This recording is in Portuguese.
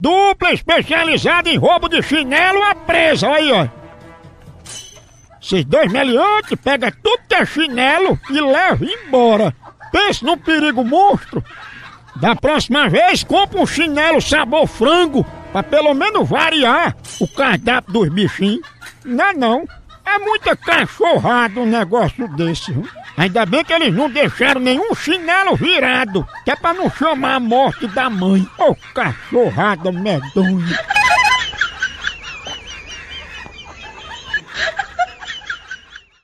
Dupla especializada em roubo de chinelo a presa, aí ó. Esses dois meliantes pega tudo que é chinelo e leva embora. Pense num perigo monstro. Da próxima vez, compra um chinelo sabor frango, pra pelo menos variar o cardápio dos bichinhos. Não é não. É muita cachorrada um negócio desse. viu? Ainda bem que eles não deixaram nenhum chinelo virado, que é pra não chamar a morte da mãe. Ô cachorrada medonha.